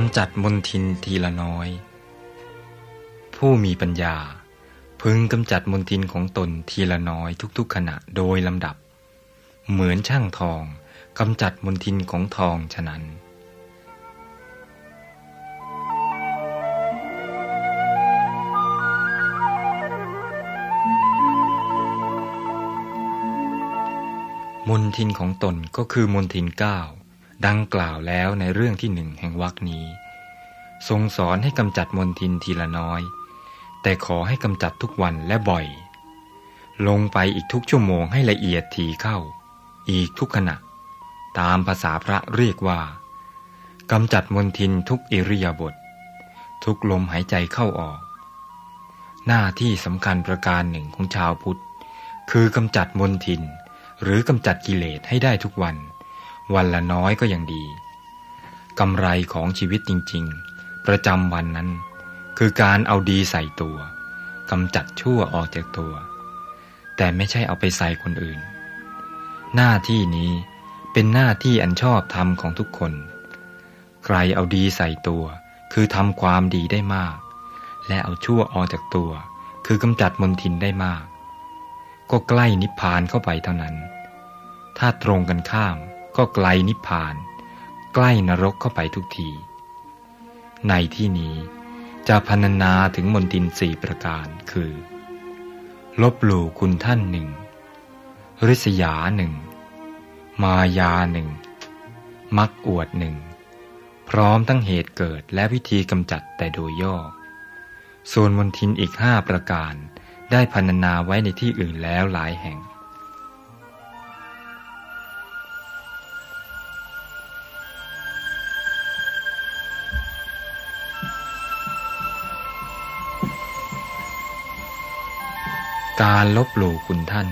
กำจัดมนทินทีละน้อย ผู้มีปัญญา พึงกำจัดมนทินของตนทีละน้อยทุกๆขณะโดยลำดับ เหมือนช่างทองกำจัดมนทินของทองฉะนั้นมนทินของตนก็คือมนทินเก้า ดังกล่าวแล้วในเรื่องที่หนึ่งแห่งวรรคนี้ ทรงสอนให้กำจัดมนทินทีละน้อย แต่ขอให้กำจัดทุกวันและบ่อย ลงไปอีกทุกชั่วโมงให้ละเอียดถี่เข้า อีกทุกขณะ ตามภาษาพระเรียกว่ากำจัดมนทินทุกอิริยาบถทุกลมหายใจเข้าออก หน้าที่สำคัญประการหนึ่งของชาวพุทธ คือกำจัดมนทิน หรือกำจัดกิเลสให้ได้ทุกวัน วันละน้อยก็ยังดีกำไรของชีวิตจริง ๆ ประจำวันนั้น คือการเอาดีใส่ตัวกำจัดชั่วออกจากตัว แต่ไม่ใช่เอาไปใส่คนอื่น หน้าที่นี้เป็นหน้าที่อันชอบธรรมของทุกคน ใครเอาดีใส่ตัว คือทำความดีได้มาก และเอาชั่วออกจากตัว คือกำจัดมนทินได้มาก ก็ใกล้นิพพานเข้าไปเท่านั้น ถ้าตรงกันข้าม ก็ไกลนิพพาน ใกล้นรกเข้าไปทุกที ในที่นี้จะพรรณนาถึงมนตินสี่ประการคือ ลบหลู่คุณท่านหนึ่งริษยาหนึ่ง มายาหนึ่ง มักอวดหนึ่ง พร้อมทั้งเหตุเกิดและวิธีกำจัดแต่โดยย่อ ส่วนมนทินอีกห้าประการได้พรรณนาไว้ในที่อื่นแล้วหลายแห่ง การลบหลู่คุณท่าน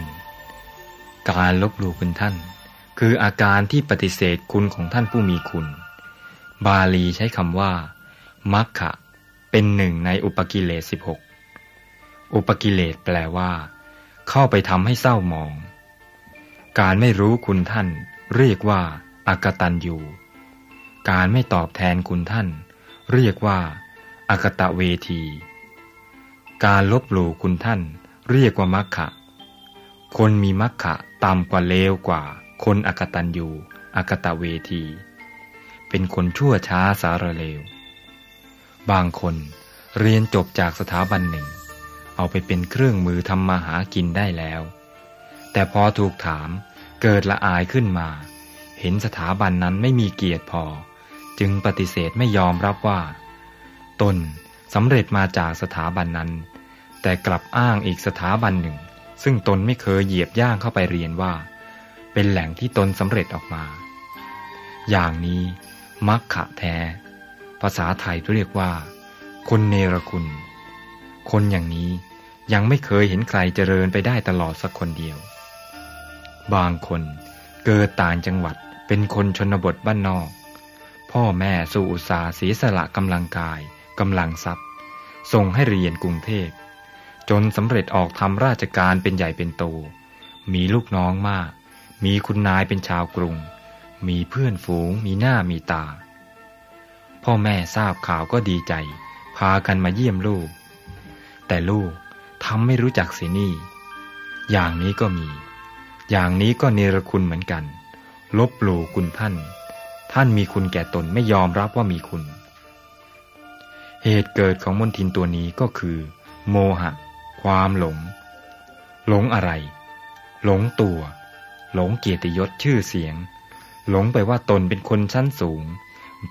การลบหลู่คุณท่าน คืออาการที่ปฏิเสธคุณของท่านผู้มีคุณ บาลีใช้คำว่า มัคคะเป็นหนึ่งในอุปกิเลสสิบหกอุปกิเลสแปลว่า เข้าไปทำให้เศร้าหมอง การไม่รู้คุณท่าน เรียกว่าอากตันยูการไม่ตอบแทนคุณท่าน เรียกว่าอากตะเวที การลบหลู่คุณท่าน เรียกว่ามัคคะคนมีมัคคะต่ำกว่าเลวกว่า คนอกตันยูอกตะเวที เป็นคนชั่วช้าสารเลว บางคนเรียนจบจากสถาบันหนึ่ง เอาไปเป็นเครื่องมือทำมาหากินได้แล้ว แต่พอถูกถามเกิดละอายขึ้นมา เห็นสถาบันนั้นไม่มีเกียรติพอ จึงปฏิเสธไม่ยอมรับว่า ตนสำเร็จมาจากสถาบันนั้น แต่กลับอ้างอีกสถาบันหนึ่ง ซึ่งตนไม่เคยเหยียบย่างเข้าไปเรียนว่า เป็นแหล่งที่ตนสำเร็จออกมา อย่างนี้มักขะแท้ ภาษาไทยเรียกว่า คนเนรคุณ คนอย่างนี้ยังไม่เคยเห็นใครเจริญไปได้ตลอดสักคนเดียว บางคนเกิดต่างจังหวัดเป็นคนชนบทบ้านนอก พ่อแม่สู่อุตสาห์เสียสละกำลังกายกำลังทรัพย์ส่งให้เรียนกรุงเทพ จนสำเร็จออกทำราชการเป็นใหญ่เป็นโต มีลูกน้องมาก มีคุณนายเป็นชาวกรุง มีเพื่อนฝูง มีหน้ามีตา พ่อแม่ทราบข่าวก็ดีใจ พากันมาเยี่ยมลูก แต่ลูกทำไม่รู้จักเสียนี่ อย่างนี้ก็มี อย่างนี้ก็เนรคุณเหมือนกัน ลบหลู่คุณท่าน ท่านมีคุณแก่ตนไม่ยอมรับว่ามีคุณ เหตุเกิดของมนทินตัวนี้ก็คือ โมหะ ความหลง หลงอะไร หลงตัว หลงเกียรติยศชื่อเสียง หลงไปว่าตนเป็นคนชั้นสูง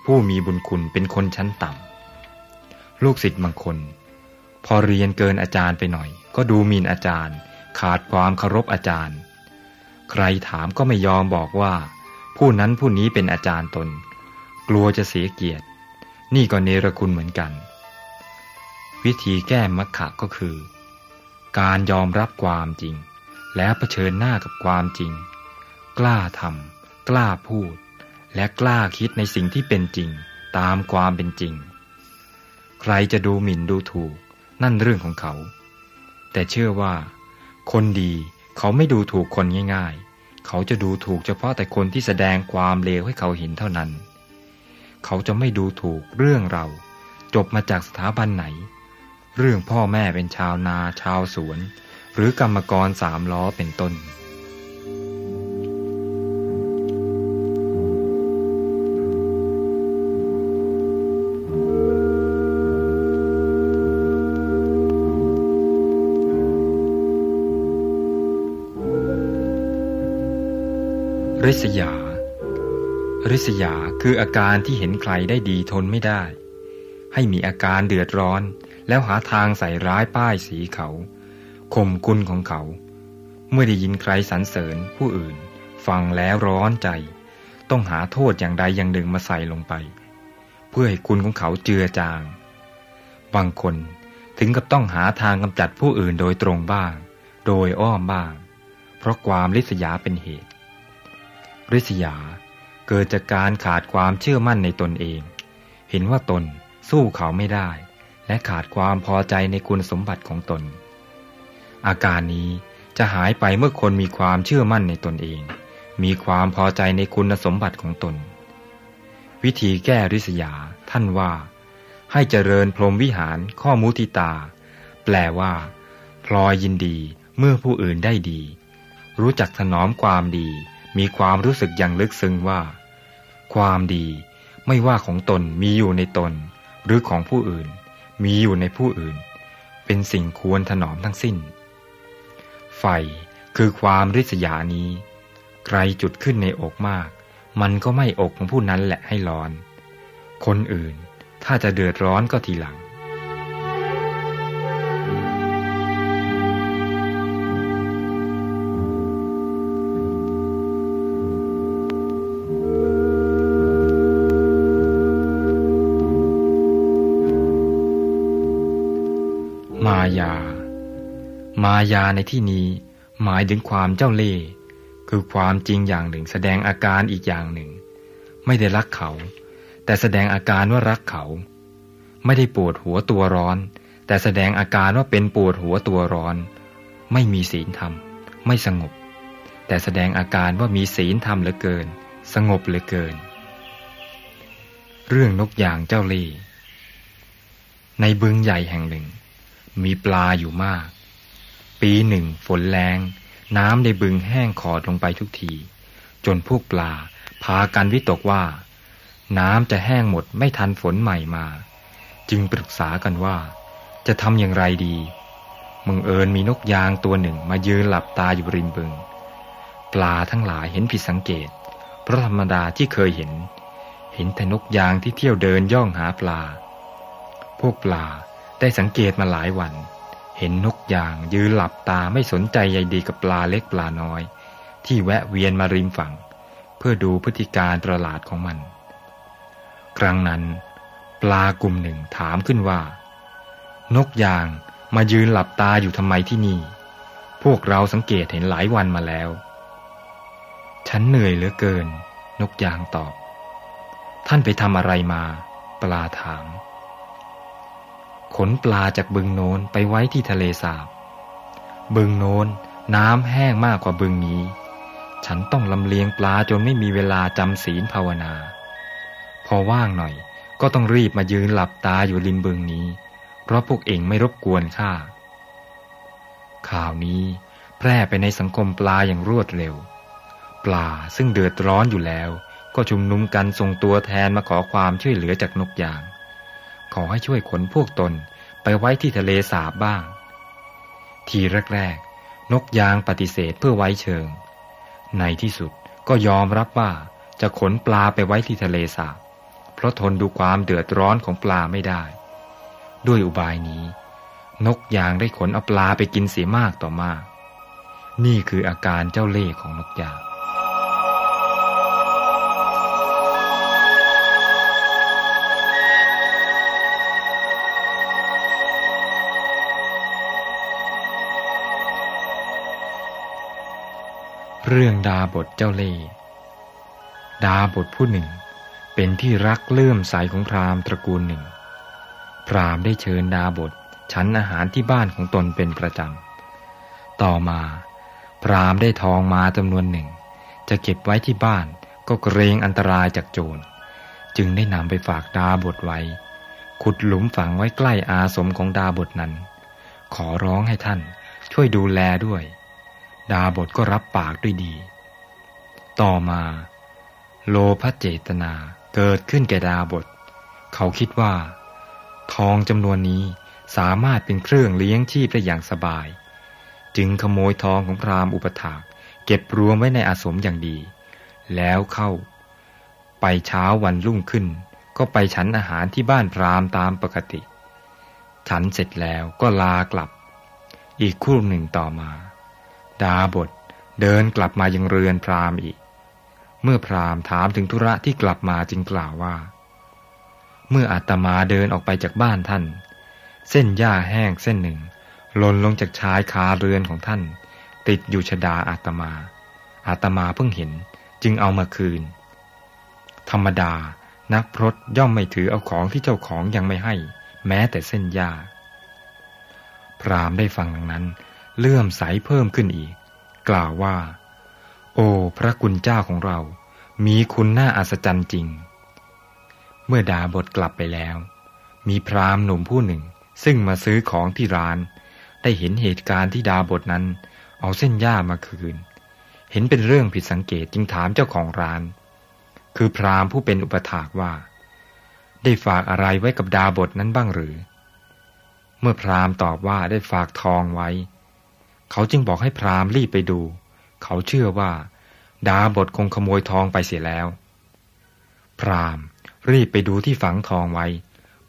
ผู้มีบุญคุณเป็นคนชั้นต่ำลูกศิษย์บางคน พอเรียนเกินอาจารย์ไปหน่อย ก็ดูหมิ่นอาจารย์ ขาดความเคารพอาจารย์ ใครถามก็ไม่ยอมบอกว่า ผู้นั้นผู้นี้เป็นอาจารย์ตน กลัวจะเสียเกียรติ นี่ก็เนรคุณเหมือนกันวิธีแก้มักขะก็คือ การยอมรับความจริง แล้วเผชิญหน้ากับความจริง กล้าทำกล้าพูด และกล้าคิดในสิ่งที่เป็นจริง ตามความเป็นจริง ใครจะดูหมิ่นดูถูก นั่นเรื่องของเขา แต่เชื่อว่า คนดีเขาไม่ดูถูกคนง่าย ๆ เขาจะดูถูกเฉพาะแต่คนที่แสดงความเลวให้เขาเห็นเท่านั้น เขาจะไม่ดูถูกเรื่องเรา จบมาจากสถาบันไหน เรื่องพ่อแม่เป็นชาวนาชาวสวน หรือกรรมกรสามล้อเป็นต้น ริษยา ริษยาคืออาการที่เห็นใครได้ดีทนไม่ได้ ให้มีอาการเดือดร้อน แล้วหาทางใส่ร้ายป้ายสีเขาข่มกุลของเขา เมื่อได้ยินใครสรรเสริญผู้อื่น ฟังแล้วร้อนใจ ต้องหาโทษอย่างใดอย่างหนึ่งมาใส่ลงไป เพื่อให้คุณของเขาเจือจาง บางคนถึงกับต้องหาทางกำจัดผู้อื่นโดยตรงบ้าง โดยอ้อมบ้าง เพราะความริษยาเป็นเหตุ ริษยาเกิดจากการขาดความเชื่อมั่นในตนเอง เห็นว่าตนสู้เขาไม่ได้ และขาดความพอใจในคุณสมบัติของตน อาการนี้จะหายไปเมื่อคนมีความเชื่อมั่นในตนเอง มีความพอใจในคุณสมบัติของตน วิธีแก้ริษยาท่านว่า ให้เจริญพรหมวิหารข้อมุติตา แปลว่า พลอยยินดีเมื่อผู้อื่นได้ดี รู้จักถนอมความดี มีความรู้สึกอย่างลึกซึ้งว่า ความดีไม่ว่าของตนมีอยู่ในตน หรือของผู้อื่น มีอยู่ในผู้อื่น เป็นสิ่งควรถนอมทั้งสิ้น ไฟคือความริษยานี้ ใครจุดขึ้นในอกมาก มันก็ไม่อกของผู้นั้นแหละให้ร้อน คนอื่นถ้าจะเดือดร้อนก็ทีหลังายาในที่นี้หมายถึงความเจ้าเล่ห์คือความจริงอย่างหนึ่ง แสดงอาการอีกอย่างหนึ่ง ไม่ได้รักเขา แต่แสดงอาการว่ารักเขา ไม่ได้ปวดหัวตัวร้อน แต่แสดงอาการว่าเป็นปวดหัวตัวร้อน ไม่มีศีลธรรม ไม่สงบ แต่แสดงอาการว่ามีศีลธรรมเหลือเกิน สงบเหลือเกิน เรื่องนกยางเจ้าเล่ห์ในบึงใหญ่แห่งหนึ่ง มีปลาอยู่มาก ปีหนึ่งฝนแรงน้ำในบึงแห้งขอดลงไปทุกที จนพวกปลาพากันวิตกว่า น้ำจะแห้งหมดไม่ทันฝนใหม่มา จึงปรึกษากันว่า จะทำอย่างไรดีมึงเอิญมีนกยางตัวหนึ่งมายืนหลับตาอยู่ริมบึง ปลาทั้งหลายเห็นผิดสังเกต เพราะธรรมดาที่เคยเห็น เห็นแต่นกยางที่เที่ยวเดินย่องหาปลา พวกปลาได้สังเกตมาหลายวัน เห็นนกยางยืนหลับตาไม่สนใจใยดีกับปลาเล็กปลาน้อย ที่แวะเวียนมาริมฝั่ง เพื่อดูพฤติการประหลาดของมัน ครั้งนั้น ปลากลุ่มหนึ่งถามขึ้นว่า นกยางมายืนหลับตาอยู่ทำไมที่นี่ พวกเราสังเกตเห็นหลายวันมาแล้ว ฉันเหนื่อยเหลือเกิน นกยางตอบ ท่านไปทำอะไรมา ปลาถาม ขนปลาจากบึงโน้นไปไว้ที่ทะเลสาบ บึงโน้นน้ำแห้งมากกว่าบึงนี้ ฉันต้องลำเลียงปลาจนไม่มีเวลาจำศีลภาวนา พอว่างหน่อยก็ต้องรีบมายืนหลับตาอยู่ริมบึงนี้ เพราะพวกเองไม่รบกวนข้า ข่าวนี้แพร่ไปในสังคมปลาอย่างรวดเร็ว ปลาซึ่งเดือดร้อนอยู่แล้ว ก็ชุมนุมกันส่งตัวแทนมาขอความช่วยเหลือจากนกยาง ขอให้ช่วยขนพวกตนไปไว้ที่ทะเลสาบบ้าง ทีแรกๆ นกยางปฏิเสธเพื่อไว้เชิง ในที่สุดก็ยอมรับว่าจะขนปลาไปไว้ที่ทะเลสาบ เพราะทนดูความเดือดร้อนของปลาไม่ได้ ด้วยอุบายนี้ นกยางได้ขนเอาปลาไปกินเสียมากต่อมาก นี่คืออาการเจ้าเล่ห์ของนกยาง เรื่องดาบทเจ้าเล่ดาบทผู้หนึ่ง เป็นที่รักเลื่อมใสของพราหมณ์ตระกูลหนึ่ง พราหมณ์ได้เชิญดาบทฉันอาหารที่บ้านของตนเป็นประจำ ต่อมา พราหมณ์ได้ทองมาจำนวนหนึ่ง จะเก็บไว้ที่บ้านก็เกรงอันตรายจากโจร จึงได้นำไปฝากดาบทไว้ ขุดหลุมฝังไว้ใกล้อาสมของดาบทนั้น ขอร้องให้ท่านช่วยดูแลด้วย ดาบทก็รับปากด้วยดี ต่อมา โลภเจตนาเกิดขึ้นแก่ดาบท เขาคิดว่า ทองจำนวนนี้สามารถเป็นเครื่องเลี้ยงชีพได้อย่างสบาย จึงขโมยทองของพราหมณ์อุปถากเก็บรวมไว้ในอาสมอย่างดี แล้วเข้า ไปเช้าวันรุ่งขึ้น ก็ไปฉันอาหารที่บ้านพราหมณ์ตามปกติ ฉันเสร็จแล้วก็ลากลับ อีกคู่หนึ่งต่อมา ดาบทเดินกลับมายังเรือนพราหมณ์อีก เมื่อพราหมณ์ถามถึงธุระที่กลับมาจึงกล่าวว่า เมื่ออาตมาเดินออกไปจากบ้านท่าน เส้นหญ้าแห้งเส้นหนึ่งหล่นลงจากชายคาเรือนของท่าน ติดอยู่ชดาอาตมา อาตมาเพิ่งเห็นจึงเอามาคืน ธรรมดานักพรตย่อมไม่ถือเอาของที่เจ้าของยังไม่ให้ แม้แต่เส้นหญ้าพรามได้ฟังดังนั้น เลื่อมใสเพิ่มขึ้นอีก กล่าวว่า โอ้พระกุณเจ้าของเรา มีคุณน่าอัศจรรย์จริง เมื่อดาบทกลับไปแล้ว มีพราหมณ์หนุ่มผู้หนึ่ง ซึ่งมาซื้อของที่ร้าน ได้เห็นเหตุการณ์ที่ดาบทนั้น เอาเส้นหญ้ามาคืน เห็นเป็นเรื่องผิดสังเกตจึงถามเจ้าของร้าน คือพราหมณ์ผู้เป็นอุปถากว่า ได้ฝากอะไรไว้กับดาบทนั้นบ้างหรือ เมื่อพราหมณ์ตอบว่าได้ฝากทองไว้ เขาจึงบอกให้พรามรีบไปดู เขาเชื่อว่า ดาบทคงขโมยทองไปเสียแล้ว พรามรีบไปดูที่ฝังทองไว้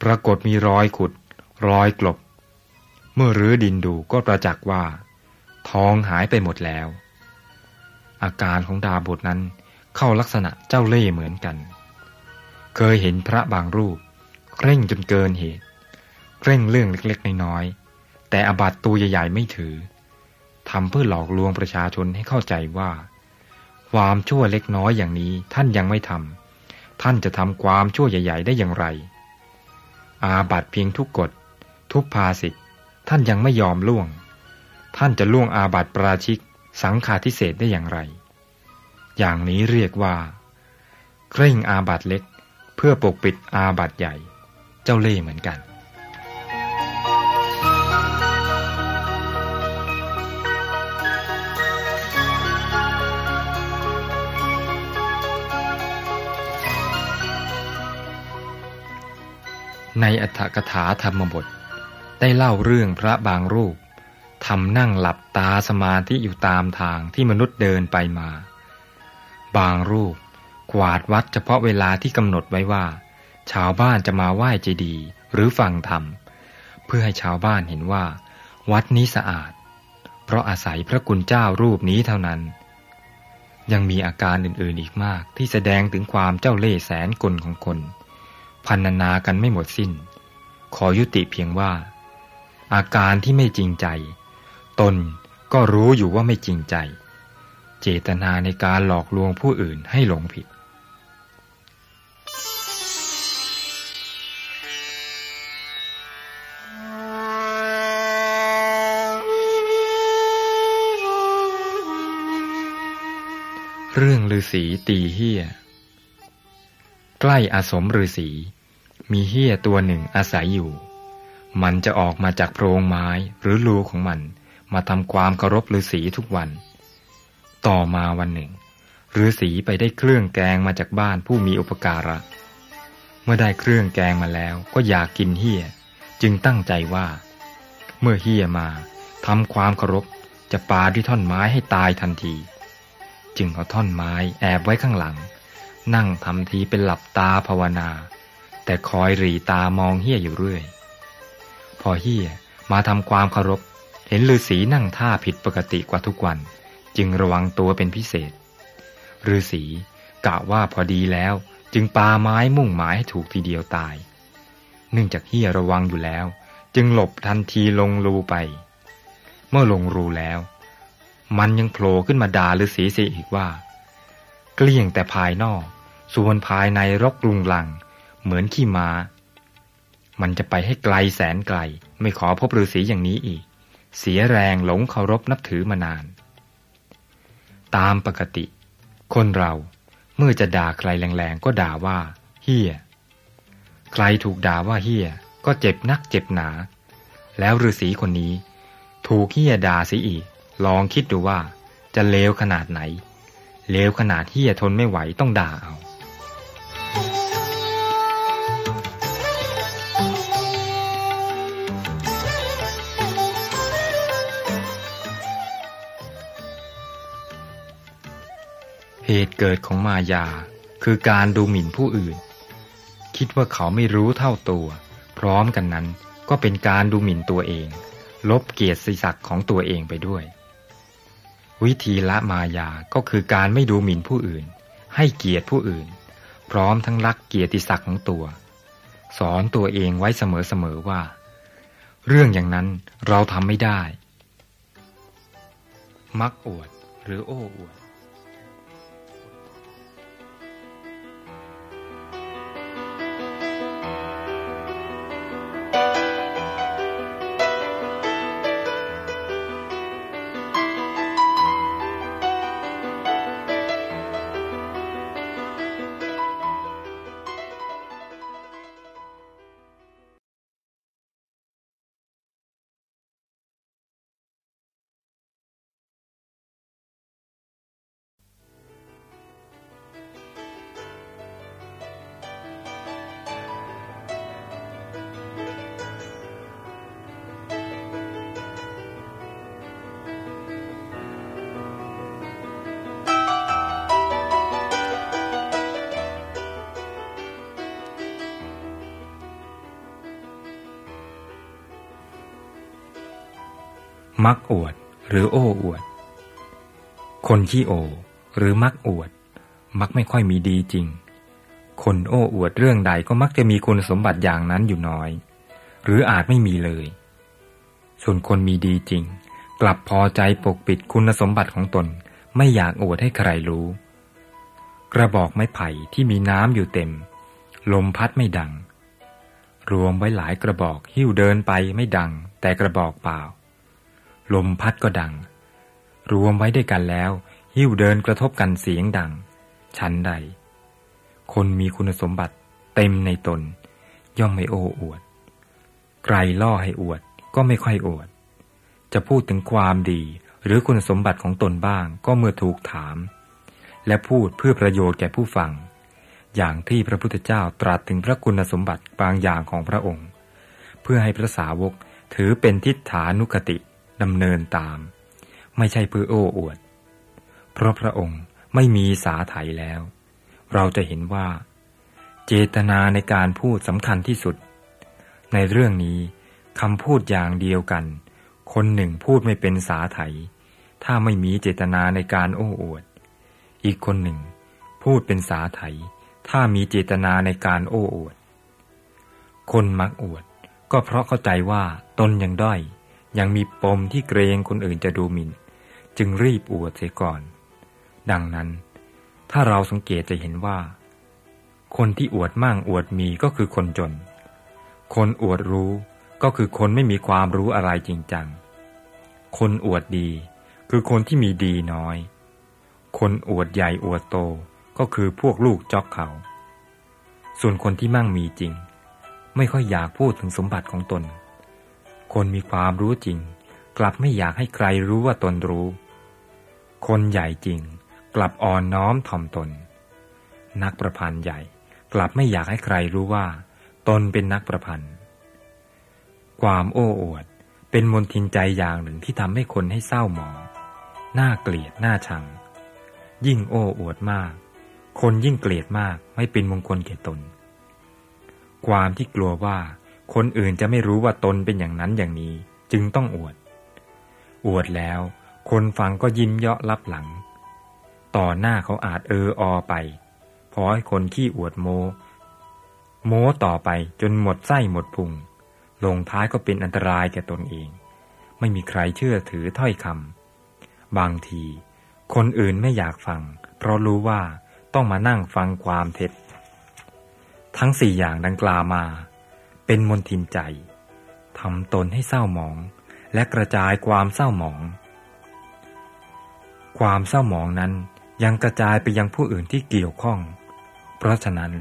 ปรากฏมีรอยขุด รอยกลบ เมื่อรื้อดินดูก็ประจักษ์ว่า ทองหายไปหมดแล้ว อาการของดาบทนั้นเข้าลักษณะเจ้าเล่ห์เหมือนกัน เคยเห็นพระบางรูปเคร่งจนเกินเหตุเคร่งเรื่องเล็กๆน้อยๆแต่อบัตตัวใหญ่ๆไม่ถือ ทำเพื่อหลอกลวงประชาชนให้เข้าใจว่า ความชั่วเล็กน้อยอย่างนี้ท่านยังไม่ทำท่านจะทำความชั่วใหญ่ ๆ ได้อย่างไร อาบัตเพียงทุกกฎ ทุกภาสิทธ์ท่านยังไม่ยอมล่วง ท่านจะล่วงอาบัตปราชิกสังฆาทิเศษได้อย่างไร อย่างนี้เรียกว่า เคร่งอาบัตเล็ก เพื่อปกปิดอาบัตใหญ่ เจ้าเล่ห์เหมือนกัน ในอัฏฐกถาธรรมบท ได้เล่าเรื่องพระบางรูปทำนั่งหลับตาสมาธิอยู่ตามทางที่มนุษย์เดินไปมา บางรูปกวาดวัดเฉพาะเวลาที่กำหนดไว้ว่า ชาวบ้านจะมาไหว้เจดีย์หรือฟังธรรม เพื่อให้ชาวบ้านเห็นว่า วัดนี้สะอาด เพราะอาศัยพระกุณเจ้ารูปนี้เท่านั้น ยังมีอาการอื่นๆอีกมากที่แสดงถึงความเจ้าเล่ห์แสนกลของคน พันนากันไม่หมดสิ้น ขอยุติเพียงว่า อาการที่ไม่จริงใจ ตนก็รู้อยู่ว่าไม่จริงใจ เจตนาในการหลอกลวงผู้อื่นให้หลงผิด เรื่องฤาษีตีเฮี้ยใกล้อาสมฤาษี มีเฮี้ยตัวหนึ่งอาศัยอยู่ มันจะออกมาจากโพรงไม้หรือรูของมัน มาทำความเคารพฤาษีทุกวัน ต่อมาวันหนึ่งฤาษีไปได้เครื่องแกงมาจากบ้านผู้มีอุปการะ เมื่อได้เครื่องแกงมาแล้วก็อยากกินเฮี้ย จึงตั้งใจว่า เมื่อเฮี้ยมาทำความเคารพจะปาด้วยท่อนไม้ให้ตายทันที จึงเอาท่อนไม้แอบไว้ข้างหลัง นั่งทำทีเป็นหลับตาภาวนา แต่คอยหรีตามองเฮี้ยอยู่เรื่อย พอเฮี้ยมาทำความเคารพ เห็นฤาษีนั่งท่าผิดปกติกว่าทุกวัน จึงระวังตัวเป็นพิเศษฤาษีกะว่าพอดีแล้ว จึงปาไม้มุ่งหมายให้ถูกทีเดียวตาย เนื่องจากเฮียระวังอยู่แล้ว จึงหลบทันทีลงรูไป เมื่อลงรูแล้ว มันยังโผล่ขึ้นมาด่าฤาษีเสียอีกว่า เกลี้ยงแต่ภายนอก ส่วนภายในรกรุงลัง เหมือนขี้ม้า มันจะไปให้ไกลแสนไกล ไม่ขอพบฤาษีอย่างนี้อีก เสียแรงหลงเคารพนับถือมานาน ตามปกติ คนเราเมื่อจะด่าใครแรงๆก็ด่าว่าเฮียใครถูกด่าว่าเฮียก็เจ็บนักเจ็บหนา แล้วฤาษีคนนี้ ถูกเฮียด่าสิอีก ลองคิดดูว่าจะเลวขนาดไหน เลวขนาดเฮียทนไม่ไหวต้องด่าเอา เกิดของมายา คือการดูหมิ่นผู้อื่น คิดว่าเขาไม่รู้เท่าตัว พร้อมกันนั้นก็เป็นการดูหมิ่นตัวเอง ลบเกียรติศักดิ์ของตัวเองไปด้วย วิธีละมายาก็คือการไม่ดูหมิ่นผู้อื่น ให้เกียรติผู้อื่น พร้อมทั้งรักเกียรติศักดิ์ของตัว สอนตัวเองไว้เสมอๆว่า เรื่องอย่างนั้นเราทำไม่ได้ มักอวดหรือโอ้อวด มักอวด หรือโอ้อวด คนขี้โอ หรือมักอวด มักไม่ค่อยมีดีจริง คนโอ้อวดเรื่องใดก็มักจะมีคุณสมบัติอย่างนั้นอยู่น้อย หรืออาจไม่มีเลย ส่วนคนมีดีจริง กลับพอใจปกปิดคุณสมบัติของตนไม่อยากอวดให้ใครรู้ กระบอกไม้ไผ่ที่มีน้ำอยู่เต็ม ลมพัดไม่ดัง รวมไว้หลายกระบอกหิ้วเดินไปไม่ดัง แต่กระบอกเปล่า ลมพัดก็ดัง รวมไว้ด้วยกันแล้ว หิ้วเดินกระทบกันเสียงดัง ชั้นใด คนมีคุณสมบัติเต็มในตน ย่อมไม่โอ้อวด ใครล่อให้อวดก็ไม่ค่อยอวด จะพูดถึงความดีหรือคุณสมบัติของตนบ้างก็เมื่อถูกถาม และพูดเพื่อประโยชน์แก่ผู้ฟัง อย่างที่พระพุทธเจ้าตรัสถึงพระคุณสมบัติบางอย่างของพระองค์ เพื่อให้พระสาวกถือเป็นทิฏฐานุคติ ดำเนินตาม ไม่ใช่เพื่อโอ้อวด เพราะพระองค์ไม่มีสาไถแล้ว เราจะเห็นว่า เจตนาในการพูดสำคัญที่สุด ในเรื่องนี้คำพูดอย่างเดียวกัน คนหนึ่งพูดไม่เป็นสาไถถ้าไม่มีเจตนาในการโอ้อวด อีกคนหนึ่ง พูดเป็นสาไถถ้ามีเจตนาในการโอ้อวด คนมักอวด ก็เพราะเข้าใจว่าตนยังด้อย ยังมีปมที่เกรงคนอื่นจะดูหมิน่น จึงรีบอวดเสียก่อน ดังนั้น ถ้าเราสังเกตจะเห็นว่า คนที่อวดมั่งอวดมีก็คือคนจน คนอวดรู้ก็คือคนไม่มีความรู้อะไรจริงจัง คนอวดดีคือคนที่มีดีน้อย คนอวดใหญ่อวดโตก็คือพวกลูกจอกเขา ส่วนคนที่มั่งมีจริง ไม่ค่อยอยากพูดถึงสมบัติของตน คนมีความรู้จริง กลับไม่อยากให้ใครรู้ว่าตนรู้ คนใหญ่จริง กลับอ่อนน้อมถ่อมตน นักประพันธ์ใหญ่ กลับไม่อยากให้ใครรู้ว่า ตนเป็นนักประพันธ์ ความโอ้อวดเป็นมนทินใจอย่างหนึ่งที่ทำให้คนให้เศร้าหมองน่าเกลียดน่าชัง ยิ่งโอ้อวดมาก คนยิ่งเกลียดมากไม่เป็นมงคลแก่ตน ความที่กลัวว่า คนอื่นจะไม่รู้ว่าตนเป็นอย่างนั้นอย่างนี้ จึงต้องอวด อวดแล้ว คนฟังก็ยิ้มเยาะรับหลัง ต่อหน้าเขาอาจเอออไปพอให้คนขี้อวดโม โมต่อไปจนหมดไส้หมดพุง ลงท้ายก็เป็นอันตรายแก่ตนเอง ไม่มีใครเชื่อถือถ้อยคำบางที คนอื่นไม่อยากฟัง เพราะรู้ว่าต้องมานั่งฟังความเท็จ ทั้งสี่อย่างดังกล่าวมา เป็นมนทินใจทำตนให้เศร้าหมอง และกระจายความเศร้าหมอง ความเศร้าหมองนั้นยังกระจายไปยังผู้อื่นที่เกี่ยวข้อง เพราะฉะนั้น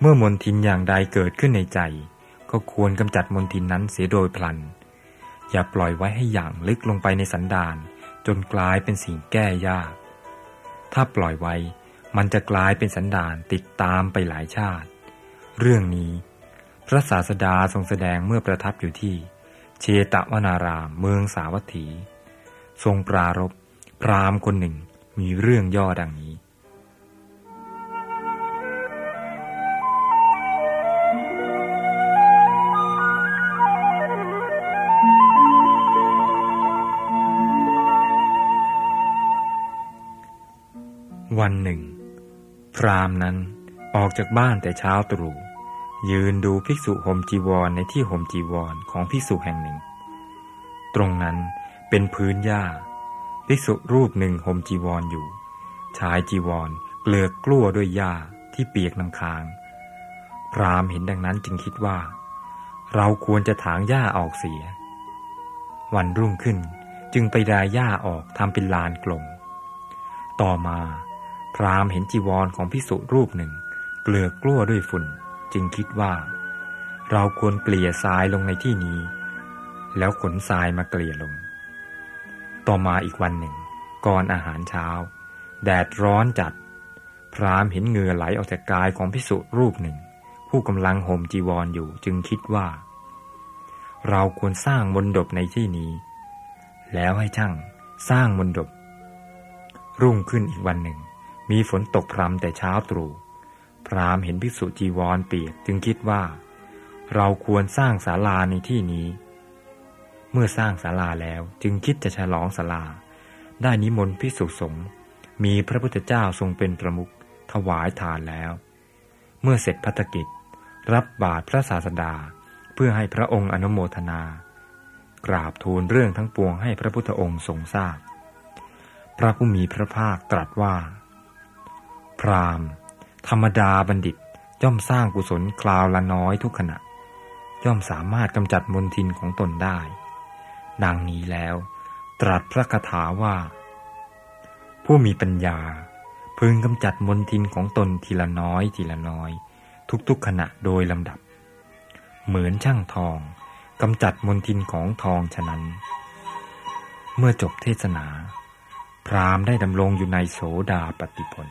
เมื่อมนทินอย่างใดเกิดขึ้นในใจ ก็ควรกำจัดมนทินนั้นเสียโดยพลัน อย่าปล่อยไว้ให้อย่างลึกลงไปในสันดานจนกลายเป็นสิ่งแก้ยาก ถ้าปล่อยไว้มันจะกลายเป็นสันดานติดตามไปหลายชาติ เรื่องนี้ พระศาสดาทรงแสดงเมื่อประทับอยู่ที่ เชตวนารามเมืองสาวัตถี ทรงปรารบพรามคนหนึ่งมีเรื่องย่อดังนี้ วันหนึ่ง พรามนั้นออกจากบ้านแต่เช้าตรู่ ยืนดูภิกษุห่มจีวรในที่ห่มจีวรของภิกษุแห่งหนึ่ง ตรงนั้นเป็นพื้นหญ้า ภิกษุรูปหนึ่งห่มจีวรออยู่ ชายจีวรเกลือกกลั้วด้วยหญ้าที่เปียกน้ำค้าง พรามเห็นดังนั้นจึงคิดว่า เราควรจะถางหญ้าออกเสีย วันรุ่งขึ้นจึงไปดายหญ้าออกทำเป็นลานกลม ต่อมา พรามเห็นจีวรของพิสุรูปหนึ่ง เกลือกกลั้วด้วยฝุ่น จึงคิดว่า เราควรเกลี่ยทรายลงในที่นี้ แล้วขนทรายมาเกลี่ยลง ต่อมาอีกวันหนึ่ง ก่อนอาหารเช้า แดดร้อนจัด พรามเห็นเหงื่อไหลออกจากกายของพิสุรูปหนึ่ง ผู้กำลังห่มจีวรออยู่จึงคิดว่า เราควรสร้างมนดบในที่นี้ แล้วให้ช่างสร้างมนดบรุ่งขึ้นอีกวันหนึ่ง มีฝนตกพรำแต่เช้าตรู่ พรามเห็นพิสุจีวรเปียกจึงคิดว่า เราควรสร้างศาลาในที่นี้ เมื่อสร้างศาลาแล้วจึงคิดจะฉลองศาลา ได้นิมนต์พิสุสงฆ์มีพระพุทธเจ้าทรงเป็นประมุขถวายทานแล้ว เมื่อเสร็จพัฒกิจ รับบาตรพระศาสดาเพื่อให้พระองค์อนุโมทนา กราบทูลเรื่องทั้งปวงให้พระพุทธองค์ทรงทราบพระผู้มีพระภาคตรัสว่า พราม ธรรมดาบัณฑิตย่อมสร้างกุศลคลาวละน้อยทุกขณะ ย่อมสามารถกำจัดมนทินของตนได้ ดังนี้แล้วตรัสพระคาถาว่า ผู้มีปัญญา พึงกำจัดมนทินของตนทีละน้อยทีละน้อย ทุกๆขณะโดยลำดับ เหมือนช่างทองกำจัดมนทินของทองฉะนั้น เมื่อจบเทศนา พรามได้ดำรงอยู่ในโสดาปฏิพล